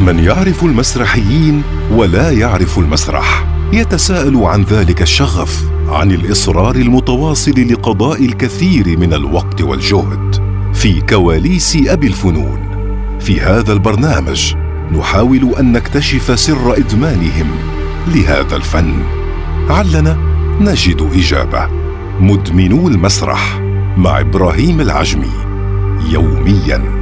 من يعرف المسرحيين ولا يعرف المسرح. يتساءل عن ذلك الشغف عن الإصرار المتواصل لقضاء الكثير من الوقت والجهد. في كواليس أبي الفنون. في هذا البرنامج نحاول أن نكتشف سر إدمانهم لهذا الفن. علنا نجد إجابة. مدمنو المسرح مع إبراهيم العجمي. يوميا.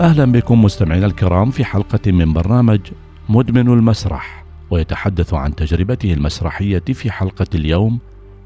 أهلا بكم مستمعينا الكرام في حلقة من برنامج مدمن المسرح ويتحدث عن تجربته المسرحية في حلقة اليوم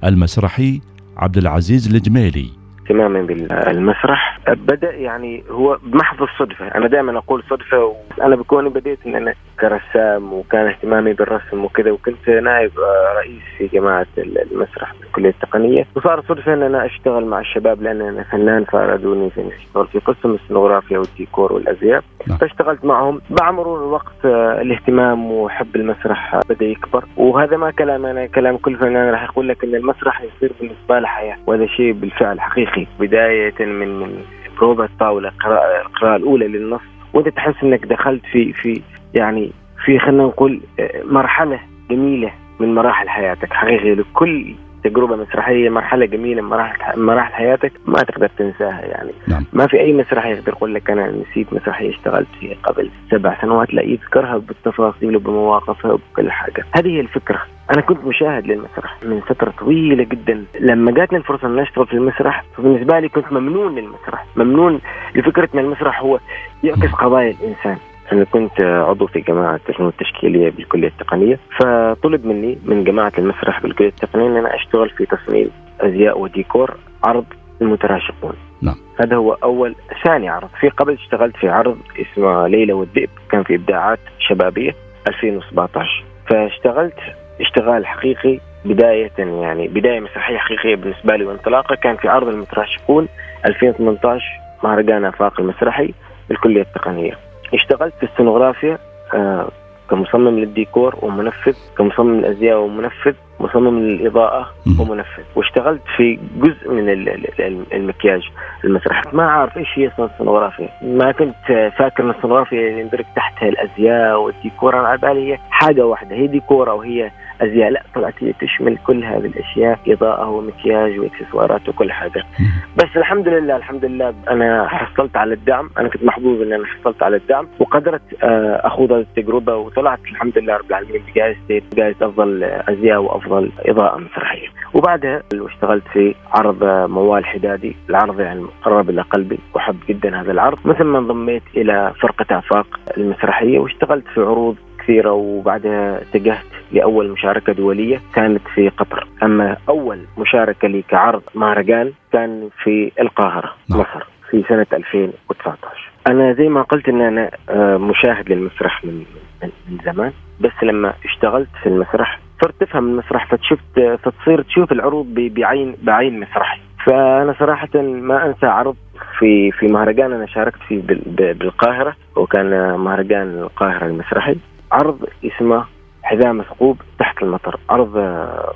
المسرحي عبد العزيز الجميلي. اهتمامي بالمسرح. بدأ يعني هو بمحض الصدفة. أنا دائما أقول صدفة وأنا بكوني بديت إن أنا كرسام وكان اهتمامي بالرسم وكذا وكنت نائب رئيس في جماعة المسرح بالكليه التقنية. وصار صدفه إن أنا أشتغل مع الشباب لأن أنا فنان فأرادوني في أشتغل في قسم السنوغرافيا والديكور والأزياء. نعم. فاشتغلت معهم. مع مرور الوقت الاهتمام وحب المسرح بدأ يكبر. وهذا ما كلام أنا كلام كل فنان راح يقول لك إن المسرح يصير بالنسبة له حياه وهذا شيء بالفعل حقيقي. بداية من من بروفا الطاوله القراءه القراءة الأولى للنص. وأنت تحس إنك دخلت في في يعني في خلينا نقول مرحلة جميلة من مراحل حياتك حقيقي لكل تجربة مسرحية مرحلة جميلة من مراحل مراحل حياتك ما تقدر تنساها يعني. نعم. ما في أي مسرحية يقدر يقول لك أنا نسيت مسرحية اشتغلت فيها قبل سبع سنوات لا يذكرها بالتفاصيل وبمواقفها وبكل حاجة. هذه هي الفكرة. أنا كنت مشاهد للمسرح من فترة طويلة جدا. لما جاتني الفرصة ان أشتغل في المسرح فبالنسبة لي كنت ممنون للمسرح. ممنون لفكرة إن المسرح هو يعكس قضايا الإنسان. أنا كنت عضو في جماعة الفنون التشكيلية بالكلية التقنية فطلب مني من جماعة المسرح بالكلية التقنية أن أنا أشتغل في تصميم أزياء وديكور عرض المتراشقون نعم. هذا هو أول ثاني عرض. في قبل اشتغلت في عرض اسمه ليلى والذئب كان في إبداعات شبابية 2017 فاشتغلت اشتغال حقيقي بداية يعني بداية مسرحية حقيقية بالنسبة لي وانطلاقة كان في عرض المتراشقون 2018 مهرجان آفاق المسرحي بالكلية التقنية. اشتغلت في السنوغرافيا آه كمصمم للديكور ومنفذ كمصمم الازياء ومنفذ. مصمم للإضاءة ومنفذ. واشتغلت في جزء من المكياج المسرح. ما اعرف إيش هي السنوغرافيا ما كنت فاكر ان السنوغرافيا يندرج تحتها الأزياء والديكور. أنا على بالي هي حاجة واحدة. هي ديكور أو هي أزياء. لا طلعت هي تشمل كل هذه الأشياء إضاءة ومكياج وإكسسوارات وكل حاجة. بس الحمد لله الحمد لله أنا حصلت على الدعم. أنا كنت محظوظ ان أنا حصلت على الدعم. وقدرت آه، أخوض هذه التجربة وطلعت الحمد لله رب العالمين بجائزه جائزه أفضل أزياء وأفضل إضاءة مسرحية. وبعدها اشتغلت في عرض موال حدادي. العرض يعني قرب إلى قلبي. واحب جدا هذا العرض. مثل ما انضميت إلى فرقة آفاق المسرحية. واشتغلت في عروض كثيرة. وبعدها اتجهت لأول مشاركة دولية كانت في قطر. أما أول مشاركة لي كعرض مهرجان كان في القاهرة نعم. مصر في سنة 2019 أنا زي ما قلت أن أنا آه، مشاهد للمسرح من, من زمان. بس لما اشتغلت في المسرح صرت تفهم المسرح فتشفت فتصير تشوف العروض بعين بعين مسرحي. فأنا صراحة ما أنسى عرض في في مهرجان أنا شاركت فيه بالقاهرة وكان مهرجان القاهرة المسرحي. عرض اسمه حذاء مثقوب تحت المطر عرض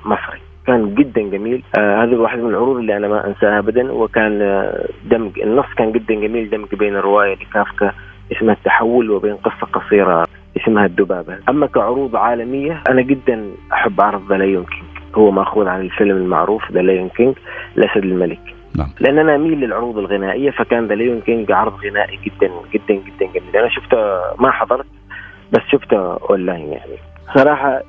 مصري. كان جدا جميل. آه هذا واحد من العروض اللي أنا ما أنساها ابدا وكان آه دمج النص كان جدا جميل دمج بين رواية لكافكا اسمها التحول وبين قصة قصيرة. اسمها الذبابه أما كعروض عالمية أنا جدا أحب عرض The King هو مأخوذ عن الفيلم المعروف The King الاسد الملك. نعم. لأن أنا أميل للعروض الغنائية فكان The Lion King عرض غنائي جدا جدا جدا جميل. أنا شفته ما حضرت بس شفته أونلاين يعني. صراحة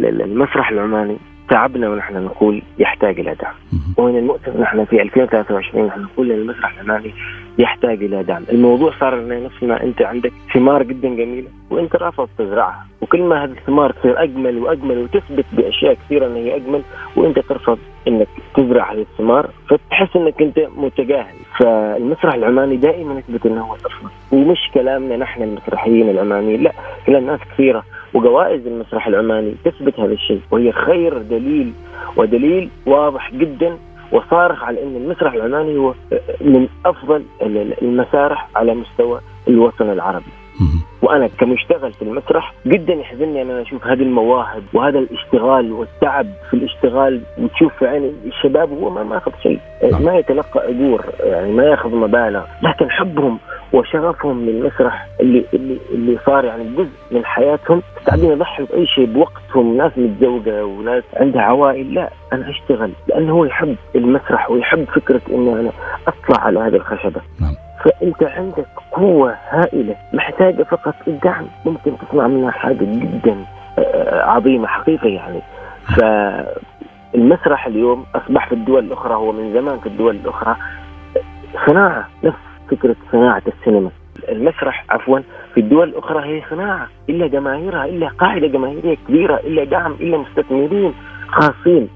المسرح العماني تعبنا ونحن نقول يحتاج إلى دعم. ومن المؤسف نحن في 2023 نحن نقول إن المسرح العماني يحتاج إلى دعم، الموضوع صار انه نفس ما أنت عندك ثمار جدا جميلة وأنت رافض تزرعها، وكل ما هذه الثمار تصير أجمل وأجمل وتثبت بأشياء كثيرة إن هي أجمل وأنت ترفض إنك تزرع هذه الثمار فتحس إنك أنت متجاهل، فالمسرح العماني دائما يثبت إنه هو الافضل، ومش كلامنا نحن المسرحيين العمانيين، لا كلام ناس كثيرة. وجوائز المسرح العماني تثبت هذا الشيء وهي خير دليل ودليل واضح جدا وصارخ على إن المسرح العماني هو من أفضل المسارح على مستوى الوطن العربي. وأنا كمشتغل في المسرح جدا يحزنني أن أنا أشوف هذه المواهب وهذا الاشتغال والتعب في الاشتغال وتشوف في عين الشباب وهو ما ماخذ شيء. نعم. ما يتلقى اجور يعني ما ياخذ مبالغ لكن حبهم وشغفهم للمسرح اللي اللي اللي صار يعني جزء من حياتهم. مستعدين يضحوا بأي شيء بوقتهم. ناس متزوجه وناس عندها عوائل. لا أنا أشتغل لأنه هو يحب المسرح ويحب فكرة انه أنا أطلع على هذه الخشبة. نعم. فأنت عندك قوة هائلة محتاجة فقط الدعم. ممكن تصنع منها حاجة جدا آه، عظيمة حقيقة يعني. فالمسرح اليوم أصبح في الدول الأخرى هو من زمان في الدول الأخرى صناعة نفس فكرة صناعة السينما. المسرح عفوا في الدول الأخرى هي صناعة إلا جماهيرها إلا قاعدة جماهيرية كبيرة إلا دعم إلا مستثمرين خاصين.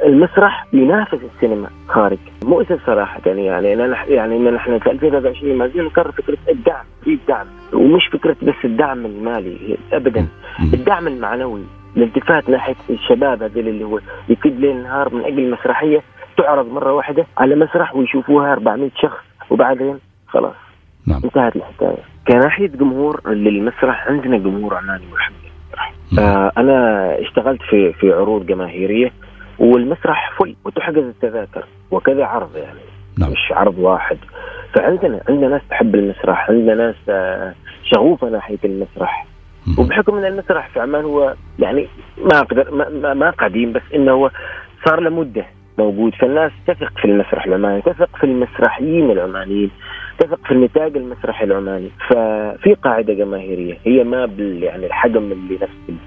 فالمسرح ينافس السينما خارج. مؤسف صراحة يعني يعني أنا يعني إن نحن في 2023 ما زلنا نكرر فكرة الدعم في دعم ومش فكرة بس الدعم المالي ابدا. الدعم المعنوي الالتفات ناحية الشباب هذول اللي هو يكد ليل نهار من أجل مسرحيه تعرض مرة واحدة على مسرح ويشوفوها 400 شخص وبعدين خلاص. نعم. انتهت الحكاية. كناحية جمهور للمسرح عندنا جمهور عماني محب للمسرح آه أنا اشتغلت في في عروض جماهيرية والمسرح فل وتحجز التذاكر وكذا عرض يعني. نعم. مش عرض واحد. فعندنا عندنا ناس تحب المسرح عندنا ناس آه، شغوفة ناحية المسرح. وبحكم إن المسرح في عمان هو يعني ما أقدر ما, ما, ما قديم بس إنه هو صار له مدة. موجود. فالناس تثق في المسرح العماني تثق في المسرحيين العمانيين تثق في النتاج المسرحي العماني. ففي قاعدة جماهيرية هي ما بال يعني الحجم اللي نفس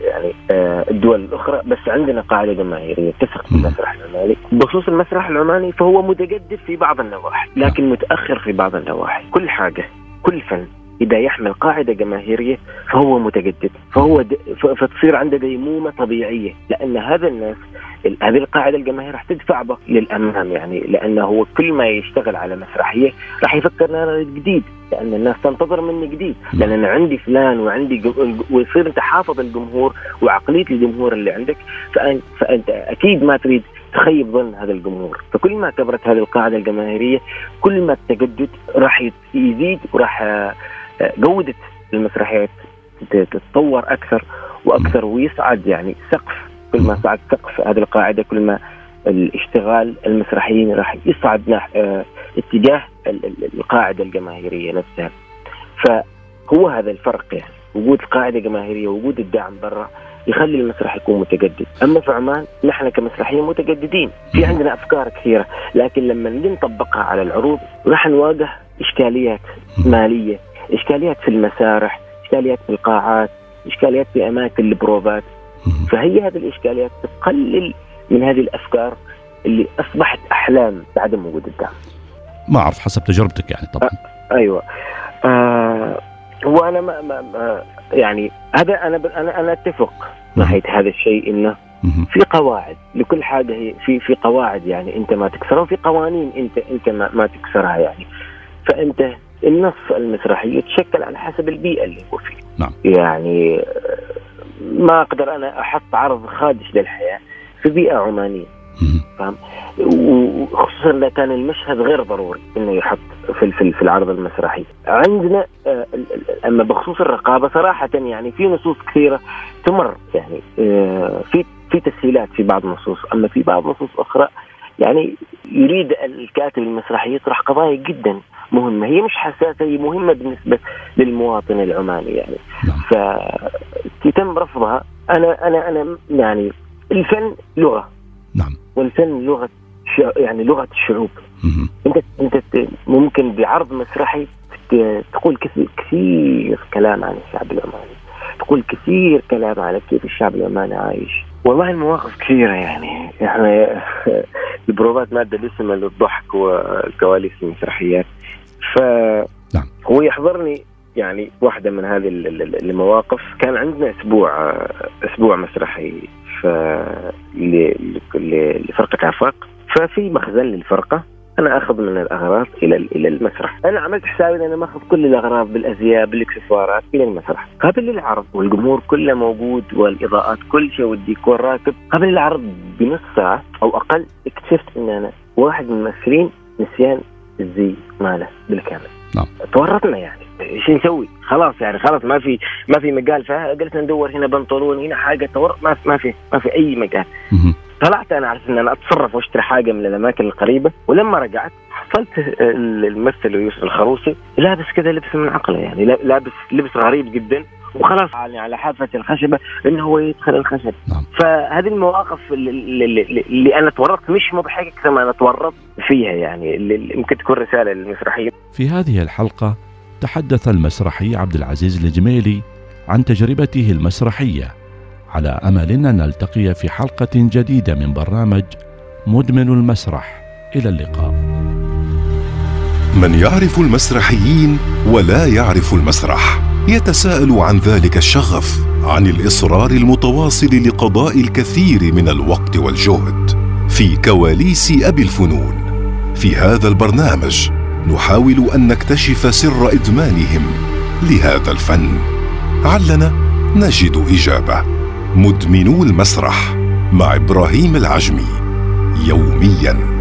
يعني آه، الدول الأخرى بس عندنا قاعدة جماهيرية تثق في المسرح العماني. بخصوص المسرح العماني فهو متجدد في بعض النواحي لكن متأخر في بعض النواحي. كل حاجة كل فن إذا يحمل قاعدة جماهيرية فهو متجدد. فهو د... فتصير عنده ديمومة طبيعية لأن هذا الناس ال- هذه القاعدة الجماهير راح تدفع به للأمام يعني لأنه هو كل ما يشتغل على مسرحية راح يفكر ان أنا جديد لأن الناس تنتظر مني جديد. لأن أنا عندي فلان وعندي. ويصير أنت حافظ الجمهور وعقلية الجمهور اللي عندك فانت, فأنت أكيد ما تريد تخيب ظن هذا الجمهور. فكل ما كبرت هذه القاعدة الجماهيرية كل ما التجدد راح يزيد وراح آه، آه، جودة المسرحيات تت- تتطور أكثر وأكثر ويصعد يعني سقف كل ما صعد سقف هذه القاعدة كل ما الاشتغال المسرحيين راح يصعد نح آه، اتجاه ال- ال- القاعدة الجماهيرية نفسها. فهو هذا الفرق يعني. وجود قاعدة جماهيرية وجود الدعم برا يخلي المسرح يكون متجدد. أما في عمان نحن كمسرحيين متجددين. في عندنا أفكار كثيرة. لكن لما نجي نطبقها على العروض راح نواجه إشكاليات مالية إشكاليات في المسارح إشكاليات في القاعات إشكاليات في أماكن البروفات. فهي هذه الإشكاليات تقلل من هذه الأفكار اللي أصبحت أحلام بعدم وجود الدعم. ما أعرف حسب تجربتك يعني طبعا. أيوه. آه وأنا ما, ما, ما يعني هذا أنا أنا أنا أتفق ناحية هذا الشيء إنه. في قواعد لكل حاجة هي في في قواعد يعني أنت ما تكسرها وفي قوانين انت أنت ما, ما تكسرها يعني. فأنت النص المسرحي يتشكل على حسب البيئة اللي هو فيه. نعم. يعني آه، ما أقدر أنا أحط عرض خادش للحياة في بيئة عمانية مهم. وخصوصا إذا كان المشهد غير ضروري إنه يحط في في, في العرض المسرحي. عندنا آه، أما بخصوص الرقابة صراحة يعني في نصوص كثيرة تمر يعني آه، في في تسهيلات في بعض النصوص أما في بعض نصوص أخرى يعني يريد الكاتب المسرحي يطرح قضايا جدا مهمة. هي مش حساسة هي مهمة بالنسبة للمواطن العماني يعني. نعم. فيتم رفضها. أنا أنا أنا يعني الفن لغة. نعم. والفن لغة ش- يعني لغة الشعوب. مهم. أنت أنت ممكن بعرض مسرحي تقول كثير كثير كلام عن الشعب العماني. تقول كثير كلام على كيف الشعب العماني عايش. والله المواقف كثيرة يعني. يعني البروفات مادة دسمة للضحك والكواليس المسرحيات. ف نعم. هو يحضرني يعني واحدة من هذه ال- ال- المواقف. كان عندنا أسبوع أسبوع مسرحي ف ل- ل- لفرقة عفاق. ففي مخزن للفرقة. أنا أخذ من الأغراض إلى إلى المسرح، أنا عملت حسابي إن أنا مأخذ كل الأغراض بالأزياء بالإكسسوارات إلى المسرح، قبل العرض والجمهور كله موجود والإضاءات كل شيء والديكور راكب، قبل العرض بنص ساعة أو أقل اكتشفت إن أنا واحد من الممثلين نسيان الزي ماله بالكامل. نعم. تورطنا يعني. إيش نسوي؟ خلاص يعني خلاص ما في ما في مجال. فجلسنا ندور هنا بنطلون هنا حاجة تور ما في ما في ما في أي مجال. طلعت أنا على إن أنا أتصرف وأشتري حاجة من الأماكن القريبة ولما رجعت حصلت الممثل يوسف الخروسي لابس كذا لبس من عقله يعني. لابس لبس غريب جدا. وخلاص يعني على حافة الخشبة إنه هو يدخل الخشب. نعم. فهذه المواقف اللي, اللي, اللي أنا تورطت مش مضحكة كما أنا تورطت فيها يعني اللي ممكن تكون رسالة للمسرحية. في هذه الحلقة تحدث المسرحي عبد العزيز الجميلي عن تجربته المسرحية. على أمل أن نلتقي في حلقة جديدة من برنامج مدمن المسرح. إلى اللقاء. من يعرف المسرحيين ولا يعرف المسرح. يتساءل عن ذلك الشغف عن الإصرار المتواصل لقضاء الكثير من الوقت والجهد في كواليس أبي الفنون. في هذا البرنامج نحاول أن نكتشف سر إدمانهم لهذا الفن. علنا نجد إجابة. مدمنو المسرح مع إبراهيم العجمي. يوميا.